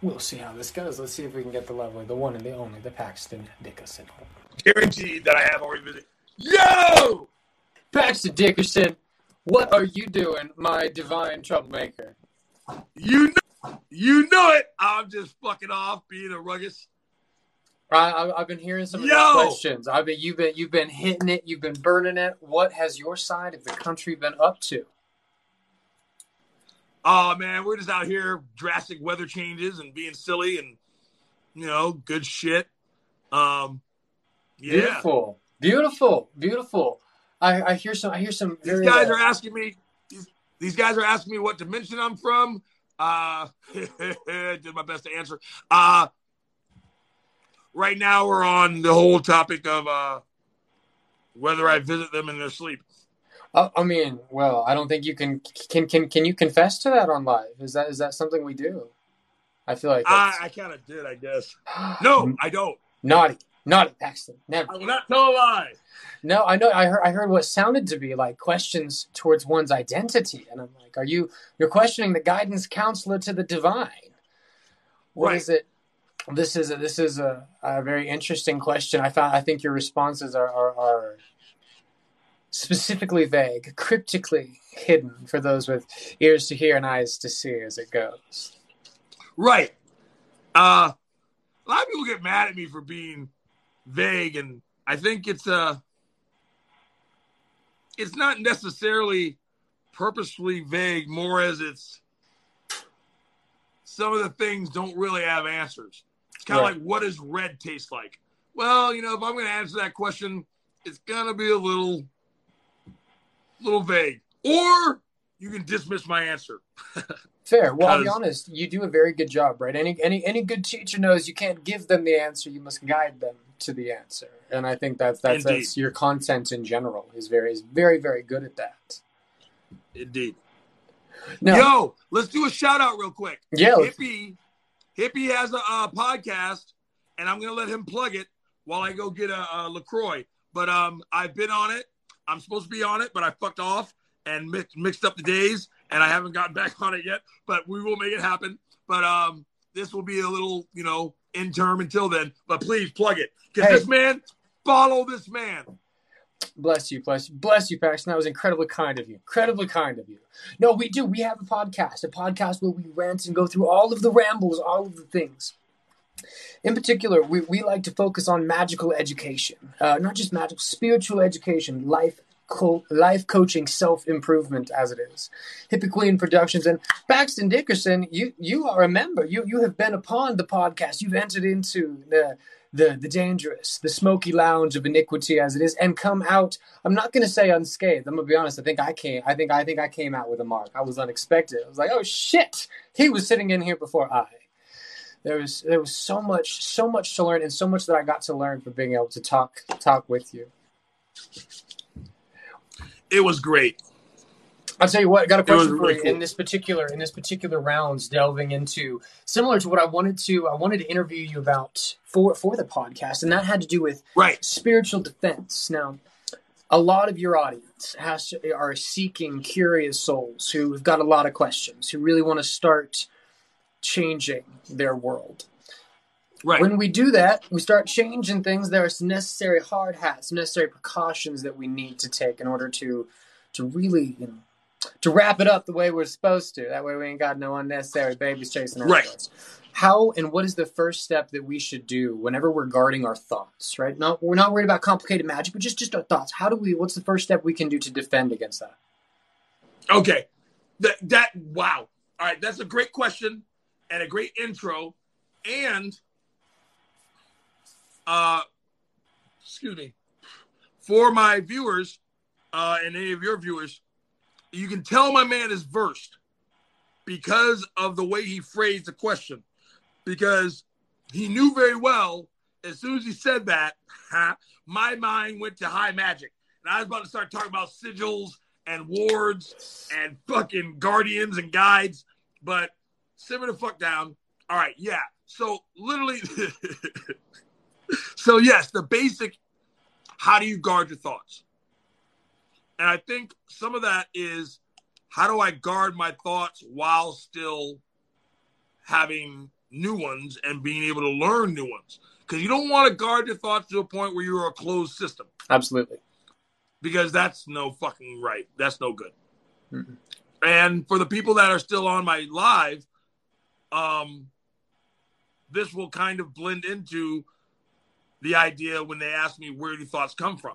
We'll see how this goes. Let's see if we can get the lovely, the one and the only, the Paxton Dickerson. Guaranteed that I have already visited. Yo! Paxton Dickerson, what are you doing, my divine troublemaker? You know, you know it. I'm just fucking off being a rugged. I, I, I've been hearing some of Yo! these questions. I've been, you've been, you've been hitting it. You've been burning it. What has your side of the country been up to? Oh man, we're just out here drastic weather changes and being silly and you know good shit. Um, yeah, Beautiful, beautiful, beautiful. I, I hear some. I hear some. these guys uh, are asking me. These, these guys are asking me what dimension I'm from. Uh, did my best to answer. Uh, right now we're on the whole topic of uh whether I visit them in their sleep. I, I mean, well, I don't think you can. Can can can you confess to that on live? Is that is that something we do? I feel like I, I kind of did, I guess. No, I don't. naughty, naughty, Paxton. Never. I will not tell a lie. No, I know. I heard. I heard what sounded to be like questions towards one's identity, and I'm like, "Are you? You're questioning the guidance counselor to the divine? What Right. is it? This is a, this is a, a very interesting question. I found. I think your responses are, are are specifically vague, cryptically hidden for those with ears to hear and eyes to see as it goes. Right. Uh, a lot of people get mad at me for being vague, and I think it's uh it's not necessarily purposefully vague, more as it's some of the things don't really have answers. It's kind of Right. like what does red taste like? Well, you know, if I'm going to answer that question, it's going to be a little little vague. Or you can dismiss my answer. Fair. Well, I'll be honest. You do a very good job, right? Any any any good teacher knows you can't give them the answer. You must guide them to the answer. And I think that's that's, Indeed. that's your content in general is very is very very good at that. Indeed. No. Yo, let's do a shout out real quick. yeah. Hippie, Hippie has a, uh podcast, and I'm gonna let him plug it while I go get a, a Lacroix. But um, I've been on it. I'm supposed to be on it, but I fucked off and mix, mixed up the days, and I haven't gotten back on it yet. But we will make it happen. But um, this will be a little, you know, interim until then. But please plug it because Hey. this man, follow this man. Bless you, bless you, bless you, Paxton. That was incredibly kind of you. Incredibly kind of you. No, we do. We have a podcast, a podcast where we rant and go through all of the rambles, all of the things. In particular, we, we like to focus on magical education, uh, not just magical, spiritual education, life, co- life coaching, self improvement, as it is. Hippie Queen Productions and Paxton Dickerson. You you are a member. You you have been upon the podcast. You've entered into the the the dangerous, the smoky lounge of iniquity as it is, and come out. I'm not going to say unscathed. I'm gonna be honest. I think I came. I think I think I came out with a mark. I was unexpected. I was like, oh shit, he was sitting in here before I. There was there was so much so much to learn and so much that I got to learn from being able to talk talk with you. It was great. I'll tell you what, I got a question for you cool. in this particular in this particular rounds delving into similar to what I wanted to I wanted to interview you about for for the podcast, and that had to do with Right. spiritual defense. Now, a lot of your audience has to, are seeking curious souls who have got a lot of questions, who really want to start changing their world. Right. When we do that, we start changing things. There are some necessary hard hats, necessary precautions that we need to take in order to to really, you know, to wrap it up the way we're supposed to. That way, we ain't got no unnecessary babies chasing after Right. us. How and what is the first step that we should do whenever we're guarding our thoughts? Right? Not we're not worried about complicated magic, but just just our thoughts. How do we? What's the first step we can do to defend against that? Okay. That that wow. All right, that's a great question and a great intro. And uh excuse me. For my viewers, uh and any of your viewers, you can tell my man is versed because of the way he phrased the question. Because he knew very well as soon as he said that, my mind went to high magic. And I was about to start talking about sigils and wards and fucking guardians and guides, but simmer the fuck down. All right, yeah. So literally, so yes, the basic. How do you guard your thoughts? And I think some of that is how do I guard my thoughts while still having new ones and being able to learn new ones. Because you don't want to guard your thoughts to a point where you're a closed system. Absolutely. Because that's no fucking right. That's no good. Mm-mm. And for the people that are still on my live, um, this will kind of blend into the idea when they ask me where do thoughts come from.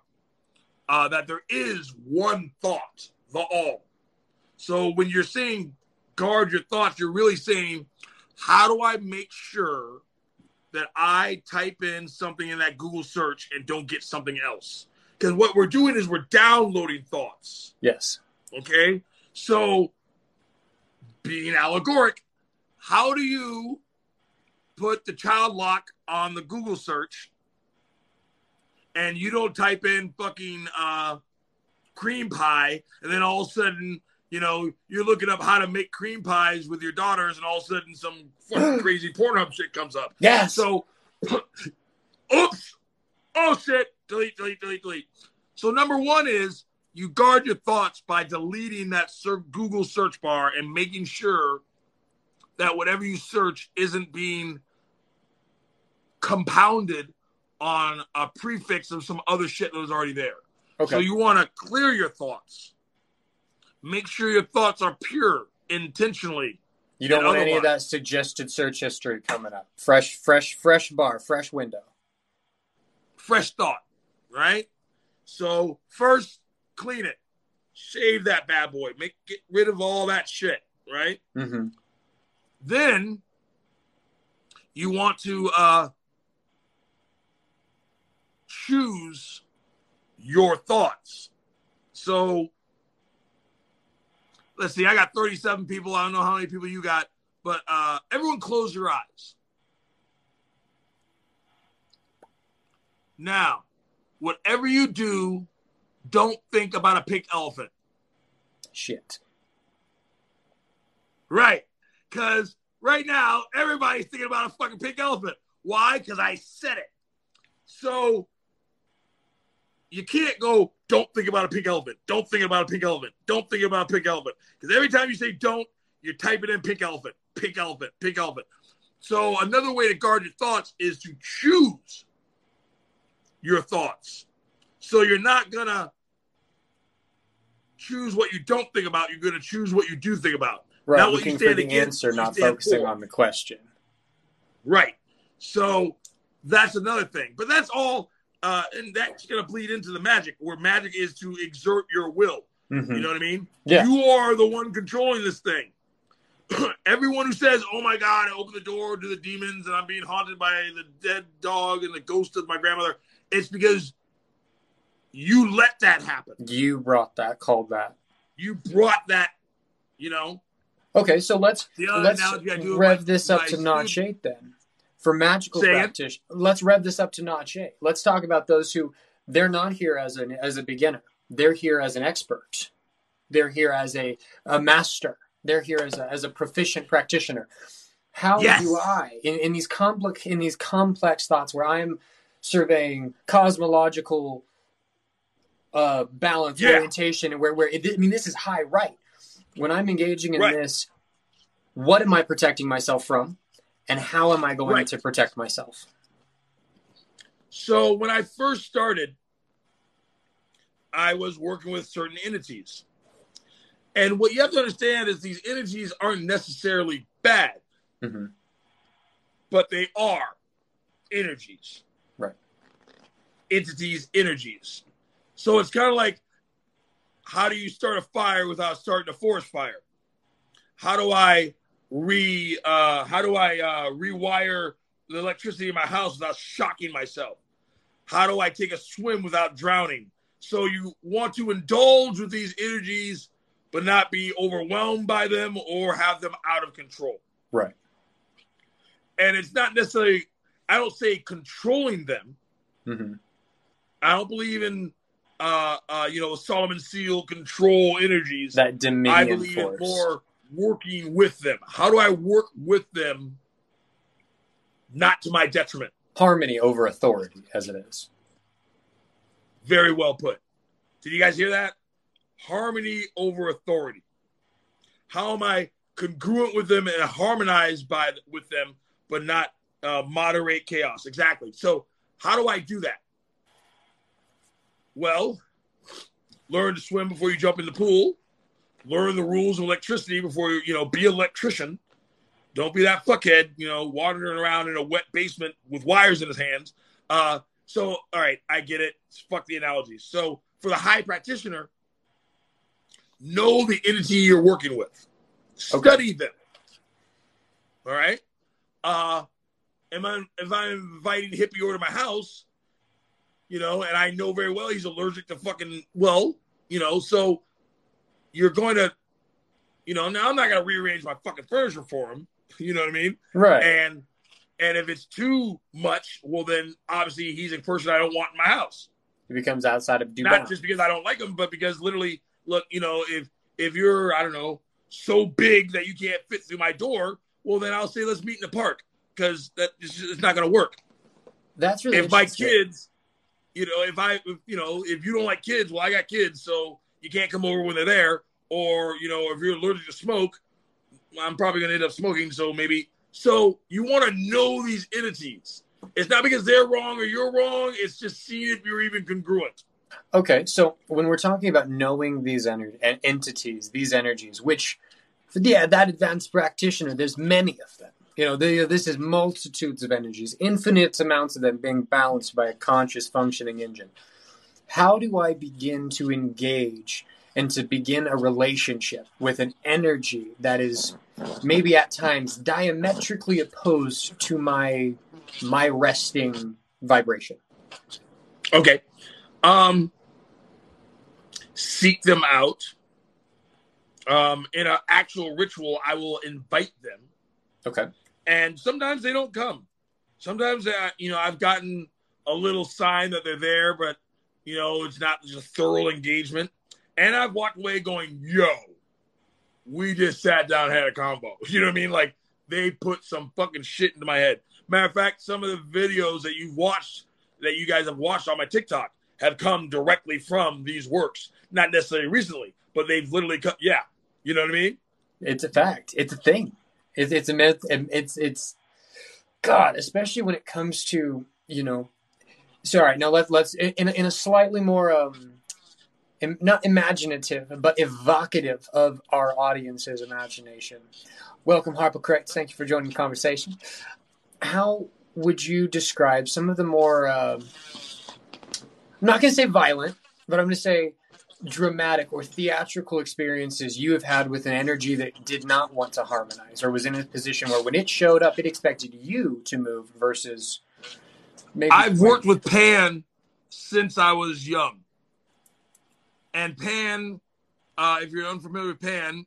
Uh, that there is one thought, the all. So when you're saying guard your thoughts, you're really saying, how do I make sure that I type in something in that Google search and don't get something else? Because what we're doing is we're downloading thoughts. Yes. Okay. So, being allegoric, how do you put the child lock on the Google search and you don't type in fucking uh, cream pie and then all of a sudden, you know, you're looking up how to make cream pies with your daughters and all of a sudden some fucking crazy Pornhub shit comes up. Yeah. So, oops. Oh shit. Delete, delete, delete, delete. So, number one is you guard your thoughts by deleting that Google search bar and making sure that whatever you search isn't being compounded on a prefix of some other shit that was already there. okay. So you want to clear your thoughts. Make sure your thoughts are pure intentionally. you don't want any of that suggested search history coming up. Fresh, fresh, fresh bar, fresh window. fresh thought, right? So first, clean it, shave that bad boy, make get rid of all that shit, right? Mm-hmm. Then you want to uh, choose your thoughts. So let's see, I got 37 people. I don't know how many people you got, but uh, everyone close your eyes. Now, whatever you do, don't think about a pink elephant. Shit. Right. Because right now, everybody's thinking about a fucking pink elephant. Why? Because I said it. So you can't go, don't think about a pink elephant. Don't think about a pink elephant. Don't think about a pink elephant. Because every time you say don't, you're typing in pink elephant, pink elephant, pink elephant. So another way to guard your thoughts is to choose your thoughts. So you're not going to choose what you don't think about. You're going to choose what you do think about. Right. Not looking for the against, answer, not focusing for. on the question. Right. So that's another thing. But that's all, uh, and that's going to bleed into the magic, where magic is to exert your will. Mhm. You know what I mean? Yeah. You are the one controlling this thing. Everyone who says, "Oh my God, I opened the door to the demons and I'm being haunted by the dead dog and the ghost of my grandmother," it's because you let that happen. You brought that, called that. You brought that. You know, Okay, so let's let's analogy I do. rev this up to notch eight then. For magical practitioners, let's rev this up to notch eight. Let's talk about those who they're not here as an as a beginner. They're here as an expert. They're here as a, a master. They're here as a, as a proficient practitioner. How Yes. do I in, in these complex in these complex thoughts where I'm surveying cosmological uh, balance Yeah. orientation and where where it, I mean this is high right when I'm engaging in Right. this what am I protecting myself from and how am I going Right. to protect myself So when I first started, I was working with certain entities. And what you have to understand is these entities aren't necessarily bad, Mhm. but they are energies. Right. Entities, energies. So it's kind of like how do you start a fire without starting a forest fire? How do I re uh how do I uh rewire the electricity in my house without shocking myself? How do I take a swim without drowning? So you want to indulge with these energies, but not be overwhelmed by them or have them out of control. right And it's not necessarily, I don't say controlling them. hmm I don't believe in, uh, uh, you know, Solomon Seal control energies. that I believe force in more working with them. How do I work with them, not to my detriment? harmony over authority as it is Very well put. Did you guys hear that? Harmony over authority. How am I congruent with them and harmonized by with them, but not uh, moderate chaos. Exactly. So how do I do that? Well, learn to swim before you jump in the pool. Learn the rules of electricity before you, you know, be an electrician. Don't be that fuckhead, you know, wandering around in a wet basement with wires in his hands. Uh, so, all right, I get it. Fuck the analogies. So, for the high practitioner, know the entity you're working with, study okay. them. All right. Uh, am I if I'm inviting hippie over to my house, you know, and I know very well he's allergic to fucking well, you know, so you're going to, you know, now I'm not gonna rearrange my fucking furniture for him. You know what I mean? Right. And and if it's too much, well then obviously he's a person I don't want in my house. He becomes outside of due Not just because I don't like him, but because literally, look, you know, if if you're I don't know so big that you can't fit through my door, well then I'll say let's meet in the park because that it's not going to work. That's really if my kids, you know, if I, if, you know, if you don't like kids, well, I got kids, so you can't come over when they're there. Or you know, if you're allergic to smoke, I'm probably going to end up smoking. So maybe, so you want to know these entities. It's not because they're wrong or you're wrong. It's just seeing if you're even congruent. Okay, so when we're talking about knowing these ener- entities, these energies, which, yeah, that advanced practitioner, there's many of them. You know, this is multitudes of energies, infinite amounts of them being balanced by a conscious functioning engine. How do I begin to engage and to begin a relationship with an energy that is maybe at times diametrically opposed to my my resting vibration? Okay. Um seek them out. Um in an actual ritual, I will invite them. Okay and sometimes they don't come. Sometimes, uh, you know, I've gotten a little sign that they're there, but you know, it's not just thorough engagement. And I've walked away going, "Yo, we just sat down had a combo." You know what I mean? Like they put some fucking shit into my head. Matter of fact, some of the videos that you've watched, that you guys have watched on my TikTok, have come directly from these works. Not necessarily recently, but they've literally cut. Yeah, you know what I mean? It's a fact. It's a thing. It's it's a myth. It's it's God, especially when it comes to you know. Sorry, now let's let's in in a slightly more um, not imaginative but evocative of our audience's imagination. Welcome, Harper Correct. Thank you for joining the conversation. How would you describe some of the more? Uh, I'm not going to say violent, but I'm going to say dramatic or theatrical experiences you have had with an energy that did not want to harmonize or was in a position where when it showed up it expected you to move versus maybe I've worked with Pan since I was young. And Pan, uh, if you're unfamiliar with Pan,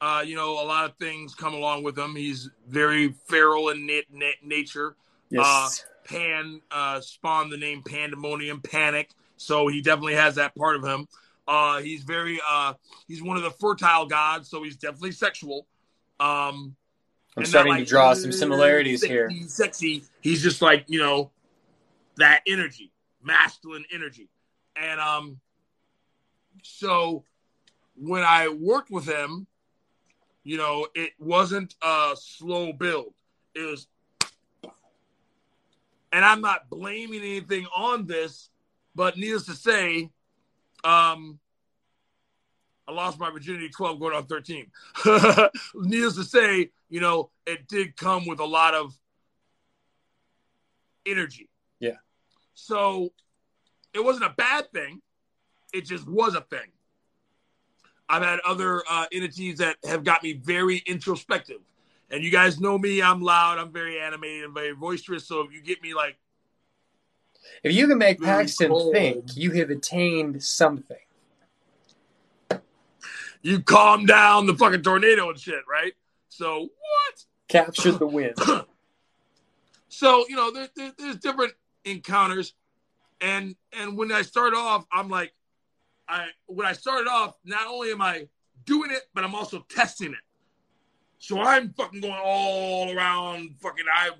uh, you know, a lot of things come along with him. He's very feral in nat- nat- nature. Yes. Uh, Pan uh, spawned the name Pandemonium, Panic. So he definitely has that part of him. Uh, he's very uh, he's one of the fertile gods, so he's definitely sexual. Um, I'm starting like, to draw some similarities sexy, here. Sexy. He's just like you know that energy, masculine energy, and um, so when I worked with him, you know, it wasn't a slow build. It was, and I'm not blaming anything on this, but needless to say, um, I lost my virginity 12 going on 13. Needless to say, you know, it did come with a lot of energy. Yeah. So it wasn't a bad thing. It just was a thing. I've had other uh, entities that have got me very introspective. And you guys know me, I'm loud, I'm very animated and very boisterous. So if you get me like if you can make Paxton think, you have attained something. You calm down the fucking tornado and shit, right? So what? Captured the wind. so you know, there, there, there's different encounters, and and when I start off, I'm like, I when I started off, not only am I doing it, but I'm also testing it. So I'm fucking going all around, fucking I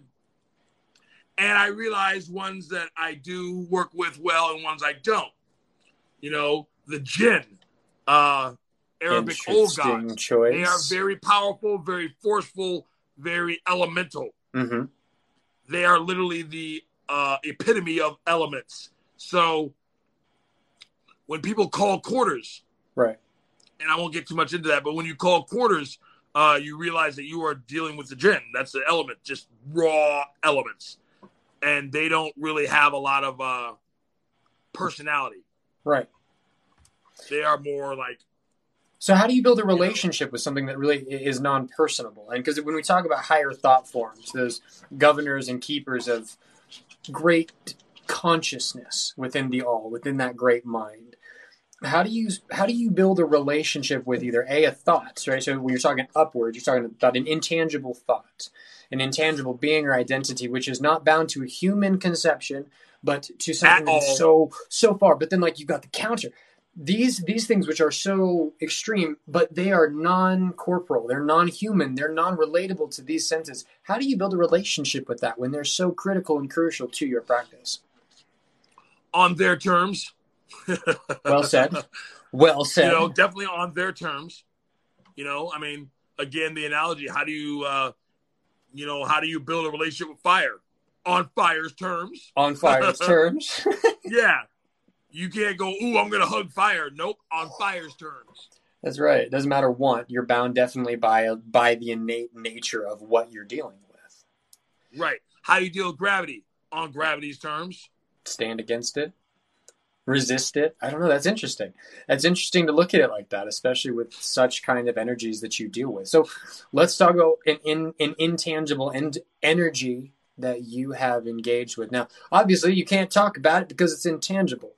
and I realize ones that I do work with well and ones I don't. You know, the jinn, uh, Arabic old gods. Choice. They are very powerful, very forceful, very elemental. Mm-hmm. they are literally the uh, epitome of elements. So when people call quarters, right, and I won't get too much into that, but when you call quarters, uh, you realize that you are dealing with the jinn. That's the element, just raw elements, and they don't really have a lot of uh, personality. Right. They are more like. So how do you build a relationship with something that really is non-personable? And because when we talk about higher thought forms, those governors and keepers of great consciousness within the all, within that great mind, how do you how do you build a relationship with either a a thought right so when you're talking upward you're talking about an intangible thought an intangible being or identity which is not bound to a human conception but to something so so far. But then like you've got the counter. These these things which are so extreme but they are non-corporal. They're non-human. They're non-relatable to these senses. How do you build a relationship with that when they're so critical and crucial to your practice? On their terms. Well said. Well said. You know, definitely on their terms. You know, I mean, again, the analogy: how do you, uh, you know, how do you build a relationship with fire? On fire's terms. On fire's terms. yeah, you can't go. Ooh, I'm gonna hug fire. Nope. On fire's terms. That's right. It doesn't matter what you're bound definitely by by the innate nature of what you're dealing with. Right. How do you deal with gravity? On gravity's terms. Stand against it resist it. I don't know. That's interesting. That's interesting to look at it like that, especially with such kind of energies that you deal with. So let's talk about an, in, an intangible and energy that you have engaged with. Now, obviously, you can't talk about it because it's intangible.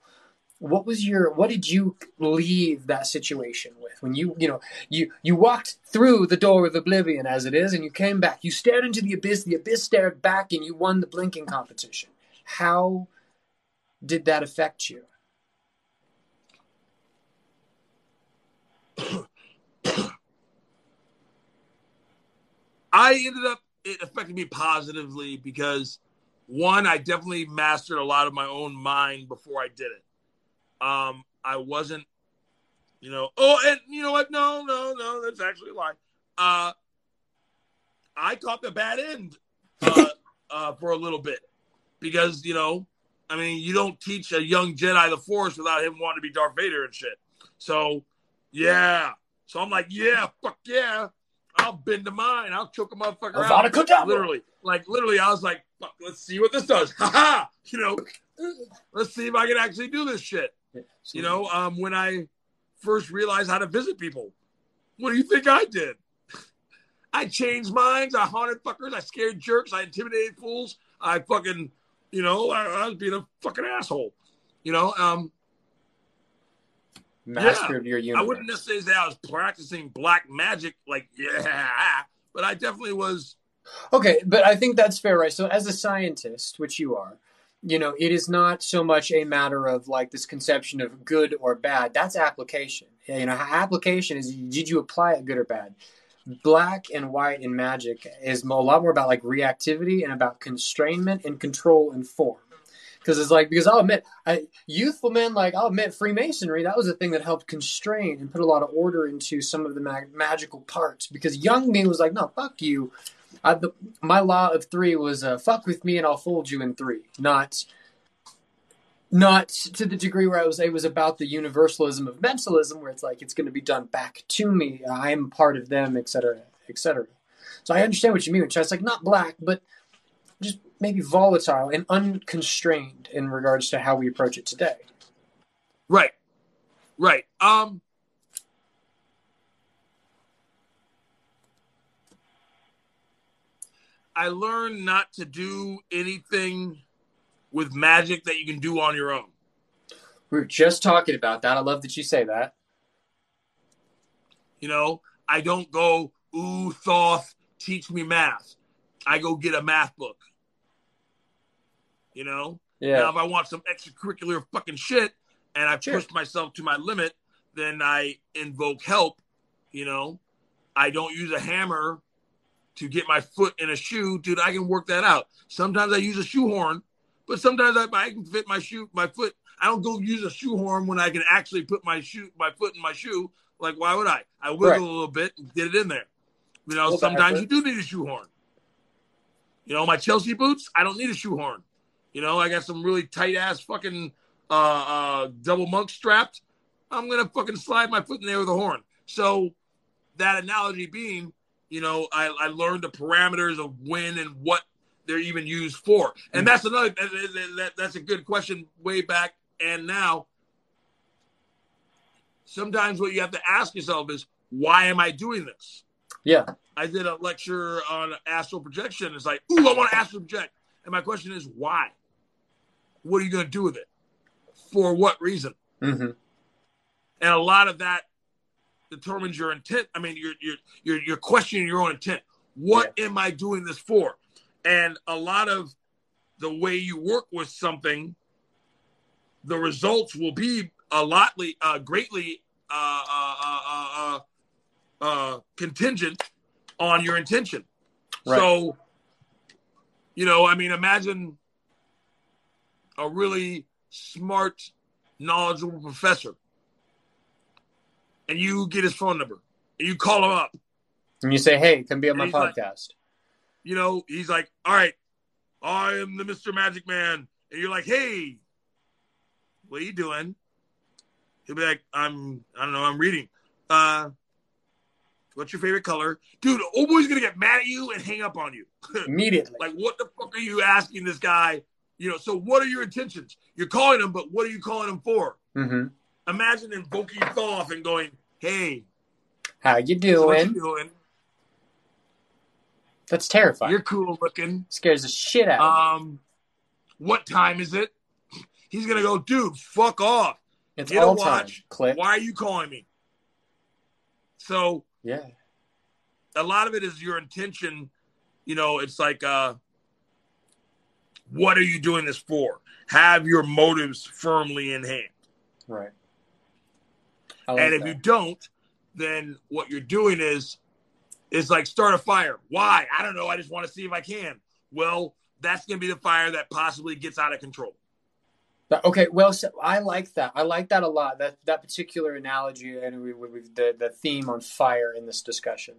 What was your? What did you leave that situation with when you, you know, you you walked through the door of oblivion as it is, and you came back. You stared into the abyss. The abyss stared back, and you won the blinking competition. How did that affect you? I ended up it affected me positively because one, I definitely mastered a lot of my own mind before I did it. Um, I wasn't, you know, oh, and you know what? No, no, no, that's actually a lie. Uh, I caught the bad end uh, uh, for a little bit because you know, I mean, you don't teach a young Jedi the Force without him wanting to be Darth Vader and shit. So, yeah. So I'm like, yeah, fuck yeah. I'll bend to mine. I'll choke a motherfucker out. Kedavra. Literally, like literally, I was like, Fuck, let's see what this does. Ha ha! You know, let's see if I can actually do this shit. You know, um, when I first realized how to visit people, what do you think I did? I changed minds. I haunted fuckers. I scared jerks. I intimidated fools. I fucking, you know, I, I was being a fucking asshole. You know, um, mastered yeah, your universe. I wouldn't necessarily say I was practicing black magic, like yeah, but I definitely was. Okay, but I think that's fair, right? So, as a scientist, which you are, you know, it is not so much a matter of like this conception of good or bad. That's application. You know, application is did you apply it good or bad? Black and white in magic is a lot more about like reactivity and about constrainment and control and form because it's like because I'll admit, I, youthful men like I'll admit Freemasonry that was a thing that helped constrain and put a lot of order into some of the mag- magical parts. Because young me was like, no, fuck you. I, the, my law of three was uh, fuck with me and I'll fold you in three, not not to the degree where I was it was about the universalism of mentalism, where it's like it's going to be done back to me. I am part of them, etc., etc. So I understand what you mean, which is like not black, but just maybe volatile and unconstrained in regards to how we approach it today. Right. Right. Um I learned not to do anything with magic that you can do on your own. We were just talking about that. I love that you say that. You know, I don't go, ooh, Thoth, teach me math. I go get a math book. You know? Yeah. Now, if I want some extracurricular fucking shit and I sure. pushed myself to my limit, then I invoke help. You know, I don't use a hammer to get my foot in a shoe, dude. I can work that out. Sometimes I use a shoehorn, but sometimes I, I can fit my shoe, my foot. I don't go use a shoehorn when I can actually put my shoe, my foot in my shoe. Like, why would I? I wiggle right. a little bit and get it in there. You know, sometimes you do need a shoehorn. You know, my Chelsea boots, I don't need a shoehorn. You know, I got some really tight ass fucking uh, uh, double monk strapped. I'm gonna fucking slide my foot in there with a horn. So that analogy being, you know, I, I learned the parameters of when and what they're even used for, and that's another that, that, that's a good question way back and now. Sometimes what you have to ask yourself is, why am I doing this? Yeah. I did a lecture on astral projection. It's like, ooh, I want to astral project. And my question is, why? What are you going to do with it? For what reason? Mm-hmm. And a lot of that determines your intent. I mean, you're you're you're, you're questioning your own intent. What yeah. am I doing this for? And a lot of the way you work with something, the results will be a lotly, uh, greatly uh, uh, uh, uh, uh contingent on your intention. Right. So, you know, I mean, imagine a really smart, knowledgeable professor, and you get his phone number, and you call him up, and you say, "Hey, come be on my podcast." Like, you know, he's like, "All right, I am the Mister Magic Man," and you're like, "Hey, what are you doing?" He'll be like, "I'm, I don't know, I'm reading." Uh, What's your favorite color? Dude, old boy's gonna get mad at you and hang up on you. Immediately. like, what the fuck are you asking this guy? You know, so what are your intentions? You're calling them, but what are you calling them for? Mm-hmm. Imagine invoking Thoth and going, hey. How you doing? You doing? That's terrifying. You're cool looking. Scares the shit out of um, me. What time is it? He's gonna go, dude, fuck off. It's Get all a watch. Click. Why are you calling me? So yeah. A lot of it is your intention. You know, it's like, uh, what are you doing this for? Have your motives firmly in hand. Right. Like and if that. you don't, then what you're doing is is like start a fire. Why? I don't know. I just want to see if I can. Well, that's going to be the fire that possibly gets out of control. Okay, well, so I like that. I like that a lot. That that particular analogy and we, we, the the theme on fire in this discussion,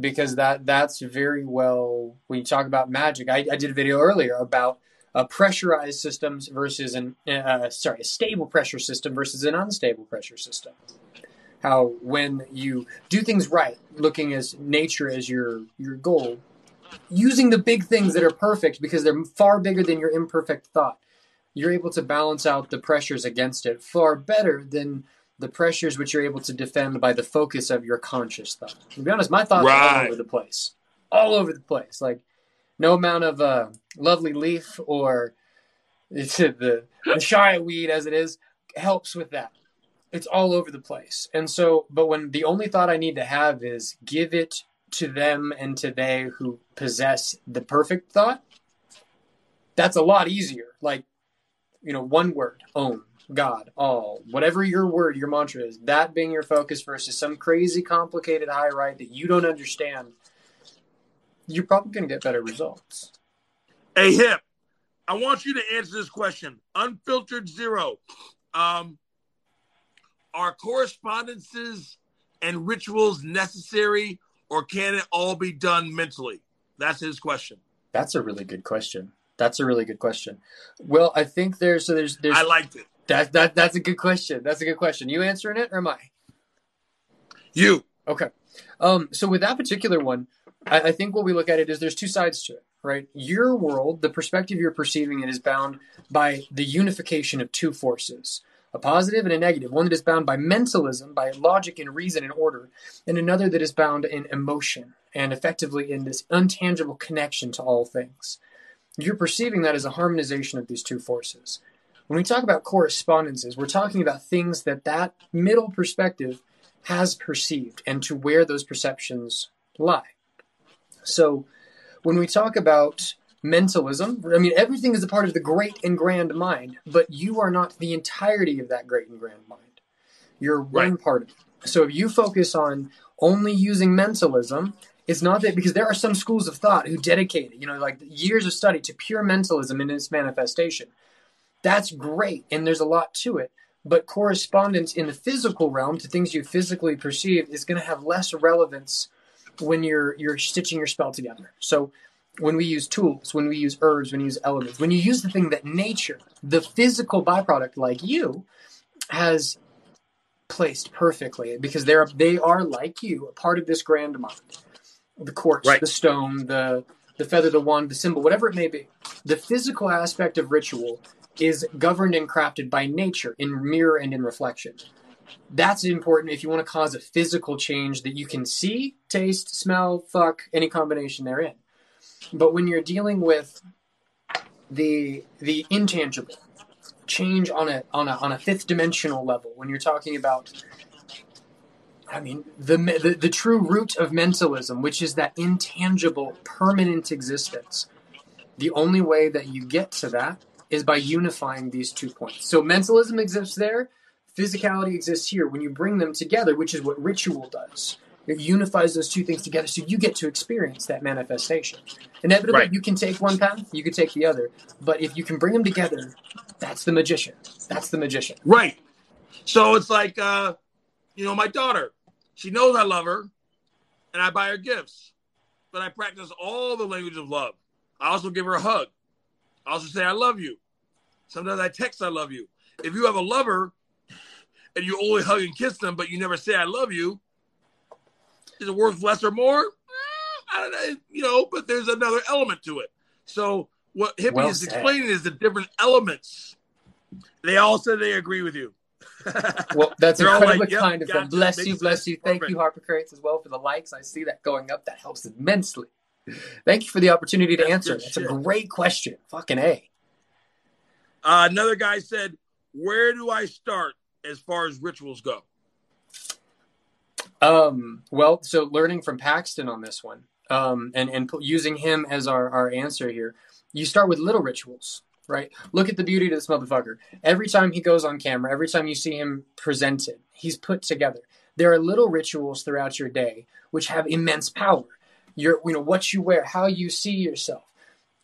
because that that's very well when you talk about magic. I, I did a video earlier about uh, pressurized systems versus an uh, sorry a stable pressure system versus an unstable pressure system. How when you do things right, looking as nature as your your goal, using the big things that are perfect because they're far bigger than your imperfect thought you're able to balance out the pressures against it far better than the pressures which you're able to defend by the focus of your conscious thought. To be honest, my thoughts right. are all over the place. All over the place. Like no amount of uh, lovely leaf or the, the shy weed as it is helps with that. It's all over the place. And so, but when the only thought I need to have is give it to them and to they who possess the perfect thought, that's a lot easier. Like you know, one word, Om, God, all, whatever your word, your mantra is, that being your focus versus some crazy complicated high right that you don't understand, you're probably going to get better results. Hey, Hip, I want you to answer this question. Unfiltered zero. Um, are correspondences and rituals necessary or can it all be done mentally? That's his question. That's a really good question. That's a really good question. Well, I think there's so there's there's I liked it. That that that's a good question. That's a good question. You answering it or am I? You. Okay. Um, so with that particular one, I, I think what we look at it is there's two sides to it, right? Your world, the perspective you're perceiving it is bound by the unification of two forces a positive and a negative, one that is bound by mentalism, by logic and reason and order, and another that is bound in emotion and effectively in this untangible connection to all things you're perceiving that as a harmonization of these two forces. When we talk about correspondences, we're talking about things that that middle perspective has perceived and to where those perceptions lie. So when we talk about mentalism, I mean, everything is a part of the great and grand mind, but you are not the entirety of that great and grand mind. You're one right. part of it. So if you focus on only using mentalism it's not that because there are some schools of thought who dedicate you know, like years of study to pure mentalism in its manifestation. That's great, and there's a lot to it. But correspondence in the physical realm to things you physically perceive is going to have less relevance when you're you're stitching your spell together. So when we use tools, when we use herbs, when we use elements, when you use the thing that nature, the physical byproduct like you, has placed perfectly because they're they are like you, a part of this grand mind. The quartz, Right. the stone, the the feather, the wand, the symbol, whatever it may be. The physical aspect of ritual is governed and crafted by nature in mirror and in reflection. That's important if you want to cause a physical change that you can see, taste, smell, fuck, any combination therein. But when you're dealing with the the intangible change on a on a on a fifth dimensional level, when you're talking about I mean the, the the true root of mentalism, which is that intangible permanent existence. The only way that you get to that is by unifying these two points. So mentalism exists there, physicality exists here. When you bring them together, which is what ritual does, it unifies those two things together so you get to experience that manifestation. Inevitably, Right. you can take one path, you can take the other. But if you can bring them together, that's the magician. That's the magician. Right. So it's like, uh, you know, my daughter, she knows I love her and I buy her gifts, but I practice all the language of love. I also give her a hug. I also say, I love you. Sometimes I text, I love you. If you have a lover and you only hug and kiss them, but you never say, I love you, is it worth less or more? Eh, I don't know, you know, but there's another element to it. So what Hippie Well is said. explaining is the different elements. They all said they agree with you. Well, that's They're incredibly like, yep, kind of them. Bless you, bless you. Thank perfect. you, Harper Crates, as well for the likes. I see that going up. That helps immensely. Thank you for the opportunity to That's answer. That's a great question. Fucking A. Uh, another guy said, "Where do I start as far as rituals go?" Um, well, so learning from Paxton on this one, um, and and using him as our our answer here, you start with little rituals, right? Look at the beauty of this motherfucker. Every time he goes on camera, every time you see him presented, he's put together. There are little rituals throughout your day which have immense power. Your, you know, what you wear, how you see yourself.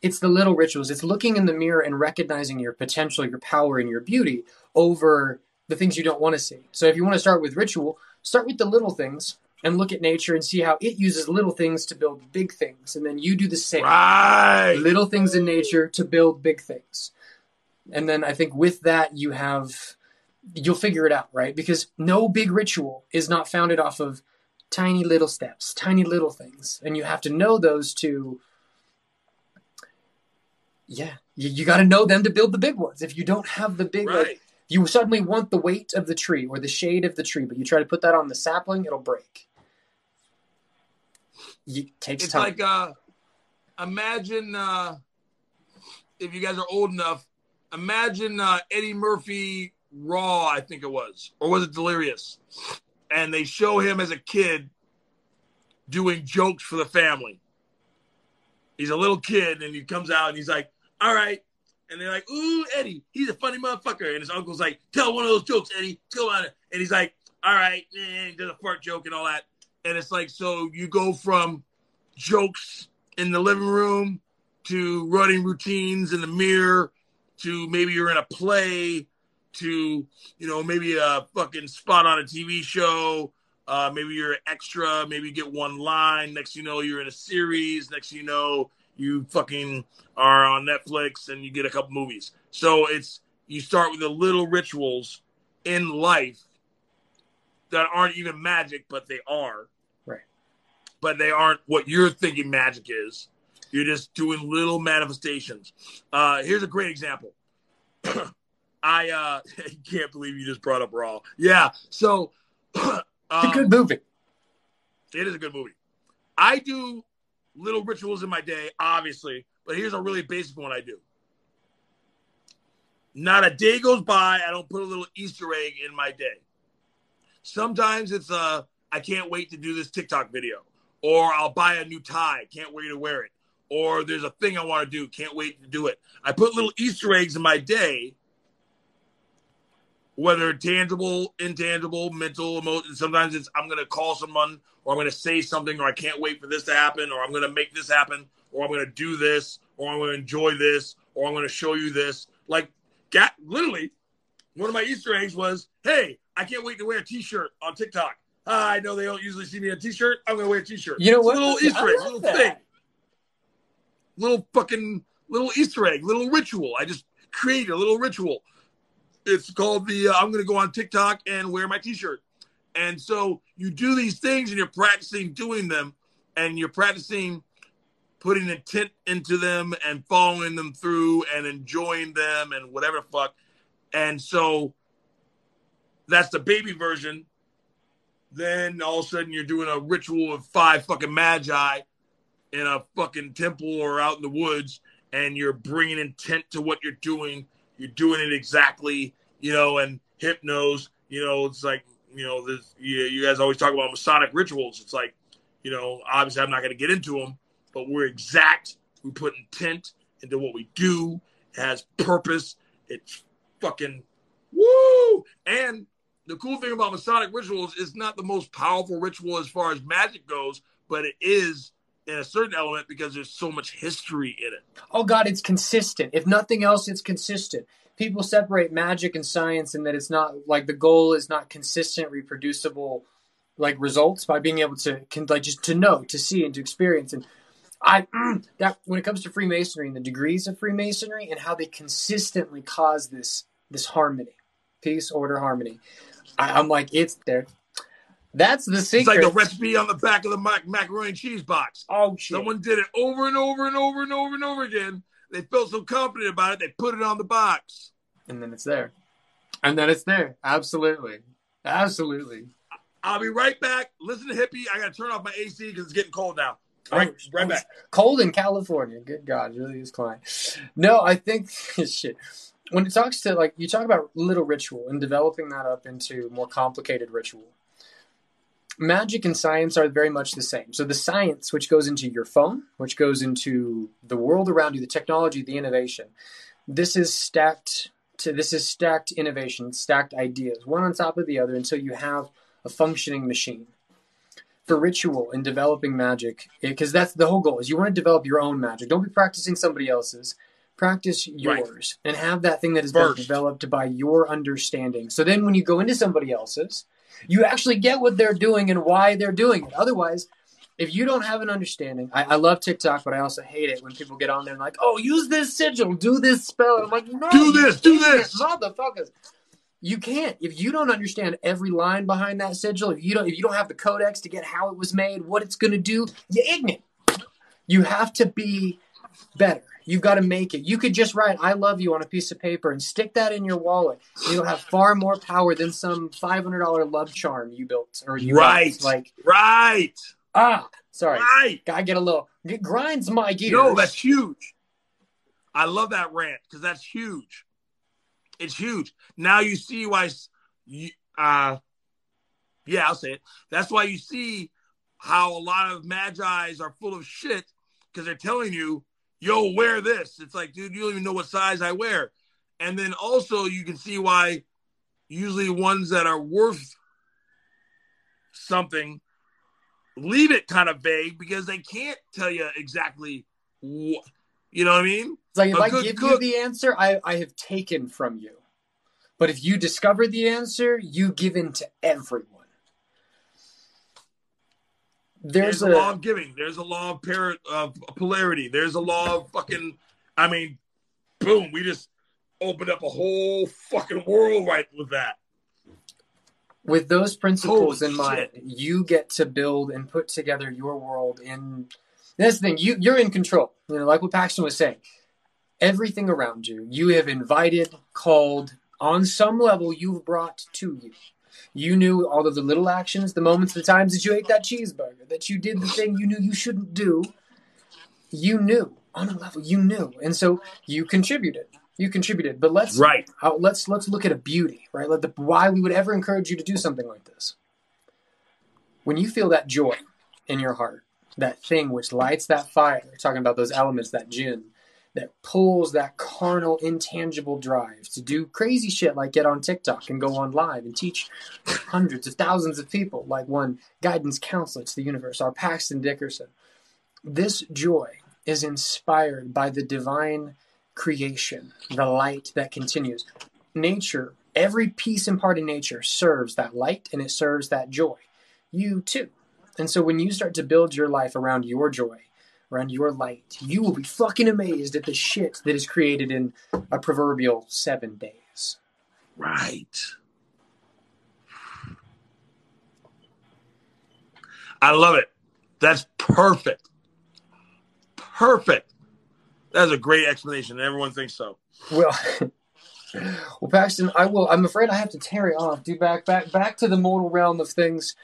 It's the little rituals. It's looking in the mirror and recognizing your potential, your power, and your beauty over the things you don't want to see. So if you want to start with ritual, start with the little things and look at nature and see how it uses little things to build big things. And then you do the same. Right. Little things in nature to build big things. And then I think with that, you have, you'll figure it out, right? Because no big ritual is not founded off of tiny little steps, tiny little things. And you have to know those to, yeah, you, you got to know them to build the big ones. If you don't have the big, like, you suddenly want the weight of the tree or the shade of the tree, but you try to put that on the sapling, it'll break. It takes It's time. like uh, imagine uh, if you guys are old enough. Imagine uh, Eddie Murphy Raw, I think it was, or was it Delirious? And they show him as a kid doing jokes for the family. He's a little kid, and he comes out and he's like, "All right," and they're like, "Ooh, Eddie, he's a funny motherfucker." And his uncle's like, "Tell one of those jokes, Eddie. Tell one." And he's like, "All right," and he does a fart joke and all that. And it's like, so you go from jokes in the living room to running routines in the mirror to maybe you're in a play to you know maybe a fucking spot on a TV show. Uh, maybe you're an extra. Maybe you get one line. Next, you know, you're in a series. Next, you know, you fucking are on Netflix and you get a couple movies. So it's you start with the little rituals in life that aren't even magic, but they are. Right. But they aren't what you're thinking magic is. You're just doing little manifestations. Uh, here's a great example. I uh, can't believe you just brought up Raw. Yeah. So it's a um, good movie. it is a good movie. I do little rituals in my day, obviously, but here's a really basic one I do. Not a day goes by I don't put a little Easter egg in my day. Sometimes it's uh I can't wait to do this TikTok video, or I'll buy a new tie, can't wait to wear it, or there's a thing I want to do, can't wait to do it. I put little Easter eggs in my day, whether tangible, intangible, mental, emotional. Sometimes it's I'm gonna call someone, or I'm gonna say something, or I can't wait for this to happen, or I'm gonna make this happen, or I'm gonna do this, or I'm gonna enjoy this, or I'm gonna show you this. Like, got literally, one of my Easter eggs was, "Hey, I can't wait to wear a T-shirt on TikTok." Ah, I know they don't usually see me in a T-shirt. I'm gonna wear a T-shirt. You know It's what? Little Easter egg, little that. thing. little fucking little Easter egg, little ritual. I just created a little ritual. It's called the uh, I'm going to go on TikTok and wear my T-shirt. And so you do these things and you're practicing doing them, and you're practicing putting intent into them and following them through and enjoying them and whatever fuck. And so that's the baby version. Then all of a sudden you're doing a ritual of five fucking magi in a fucking temple or out in the woods, and you're bringing intent to what you're doing. You're doing it exactly, you know, and hypnos, you know, it's like, you know, this, you, you guys always talk about Masonic rituals. It's like, you know, obviously I'm not going to get into them, but we're exact. We put intent into what we do. It has purpose. It's fucking woo. And the cool thing about Masonic rituals is not the most powerful ritual as far as magic goes, but it is in a certain element because there's so much history in it. Oh God, it's consistent. If nothing else, it's consistent. People separate magic and science in that it's not like the goal is not consistent, reproducible like results by being able to can like just to know, to see, and to experience. And I that when it comes to Freemasonry and the degrees of Freemasonry and how they consistently cause this this harmony, peace, order, harmony. I, I'm like, it's there. That's the secret. It's like the recipe on the back of the mac- macaroni and cheese box. oh shit! Someone did it over and over and over and over and over again. They felt so confident about it, they put it on the box. and then it's there, and then it's there. Absolutely, absolutely. I'll be right back. Listen to Hippie. I got to turn off my AC because it's getting cold now. Right, Oh, right back. Cold in California. Good God, really is. No, I think shit. When it talks to like you talk about little ritual and developing that up into more complicated ritual. Magic and science are very much the same. So the science, which goes into your phone, which goes into the world around you, the technology, the innovation, this is stacked to this is stacked innovation, stacked ideas, one on top of the other until you have a functioning machine. For ritual and developing magic because that's the whole goal is you want to develop your own magic. Don't be practicing somebody else's. Practice yours and have that thing that has been developed by your understanding. So then when you go into somebody else's you actually get what they're doing and why they're doing it otherwise if you don't have an understanding I, I love tiktok but i also hate it when people get on there and like oh use this sigil do this spell i'm like no Do this, do you this. motherfuckers you can't if you don't understand every line behind that sigil. If you don't, if you don't have the codex to get how it was made, what it's going to do, you're ignorant. You have to be better. You've got to make it. You could just write "I love you" on a piece of paper and stick that in your wallet. You'll have far more power than some five hundred dollar love charm you built or you Right. built. Like Right. ah, sorry, Right. gotta get a little. It grinds my gears. No, that's huge. I love that rant because that's huge. It's huge. Now you see why. You, uh, yeah, I'll say it. That's why you see how a lot of magi's are full of shit because they're telling you, "Yo, wear this." It's like, dude, you don't even know what size I wear. And then also you can see why usually ones that are worth something leave it kind of vague because they can't tell you exactly what you know what I mean? It's like if A I give you the answer, I, I have taken from you. But if you discover the answer, you give in to everyone. There's, There's, a, a, law of giving. There's a law of par- of polarity. There's a law of fucking. I mean, boom! We just opened up a whole fucking world right with that. with those principles Holy in mind, shit. you get to build and put together your world And that's the thing, you you're in control. You know, like what Paxton was saying. Everything around you, you have invited, called, on some level you've brought to you. You knew all of the little actions, the moments, the times that you ate that cheeseburger, that you did the thing you knew you shouldn't do. You knew on a level, you knew, and so you contributed. You contributed, but let's Right. how, let's let's look at a beauty, right? Let the why we would ever encourage you to do something like this. When you feel that joy in your heart, that thing which lights that fire, talking about those elements, that gin, that pulls that carnal, intangible drive to do crazy shit like get on TikTok and go on live and teach hundreds of thousands of people, like one guidance counselor to the universe, our Paxton Dickerson. This joy is inspired by the divine creation, the light that continues. Nature, every piece and part of nature serves that light and it serves that joy. You too. And so when you start to build your life around your joy, around your light, you will be fucking amazed at the shit that is created in a proverbial seven days. Right. I love it. That's perfect. Perfect. That's a great explanation. Everyone thinks so. Well, well, Paxton, I will. I'm afraid I have to tarry off. Do back, back, back to the mortal realm of things.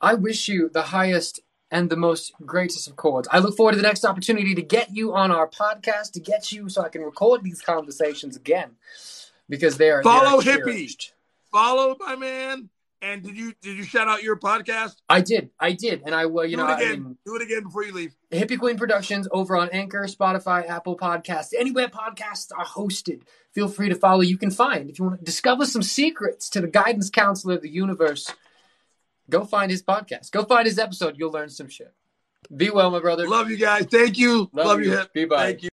I wish you the highest and the most greatest of chords. I look forward to the next opportunity to get you on our podcast, to get you so I can record these conversations again because they are follow they are hippie. cherished. Follow my man. And did you did you shout out your podcast? I did, I did, and I will. You Do know, it I again. mean, Do it again before you leave. Hippie Queen Productions over on Anchor, Spotify, Apple Podcasts, anywhere podcasts are hosted. Feel free to follow. You can find if you want to discover some secrets to the guidance counselor of the universe. Go find his podcast. Go find his episode. You'll learn some shit. Be well, my brother. Love you guys. Thank you. Love Love, you. you. Be bye. Thank you.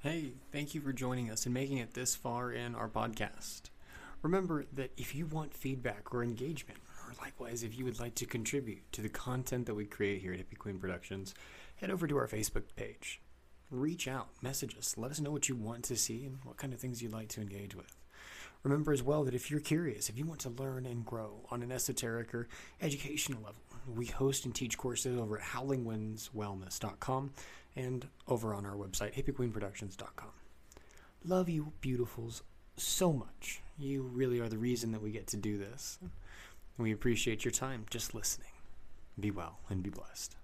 Hey, thank you for joining us and making it this far in our podcast. Remember that if you want feedback or engagement, or likewise if you would like to contribute to the content that we create here at Hippie Queen Productions, head over to our Facebook page. Reach out, message us, let us know what you want to see and what kind of things you'd like to engage with. Remember as well that if you're curious, if you want to learn and grow on an esoteric or educational level, we host and teach courses over at howlingwindswellness.com and over on our website, hippiequeenproductions.com. Love you, beautifuls, so much. You really are the reason that we get to do this. We appreciate your time just listening. Be well and be blessed.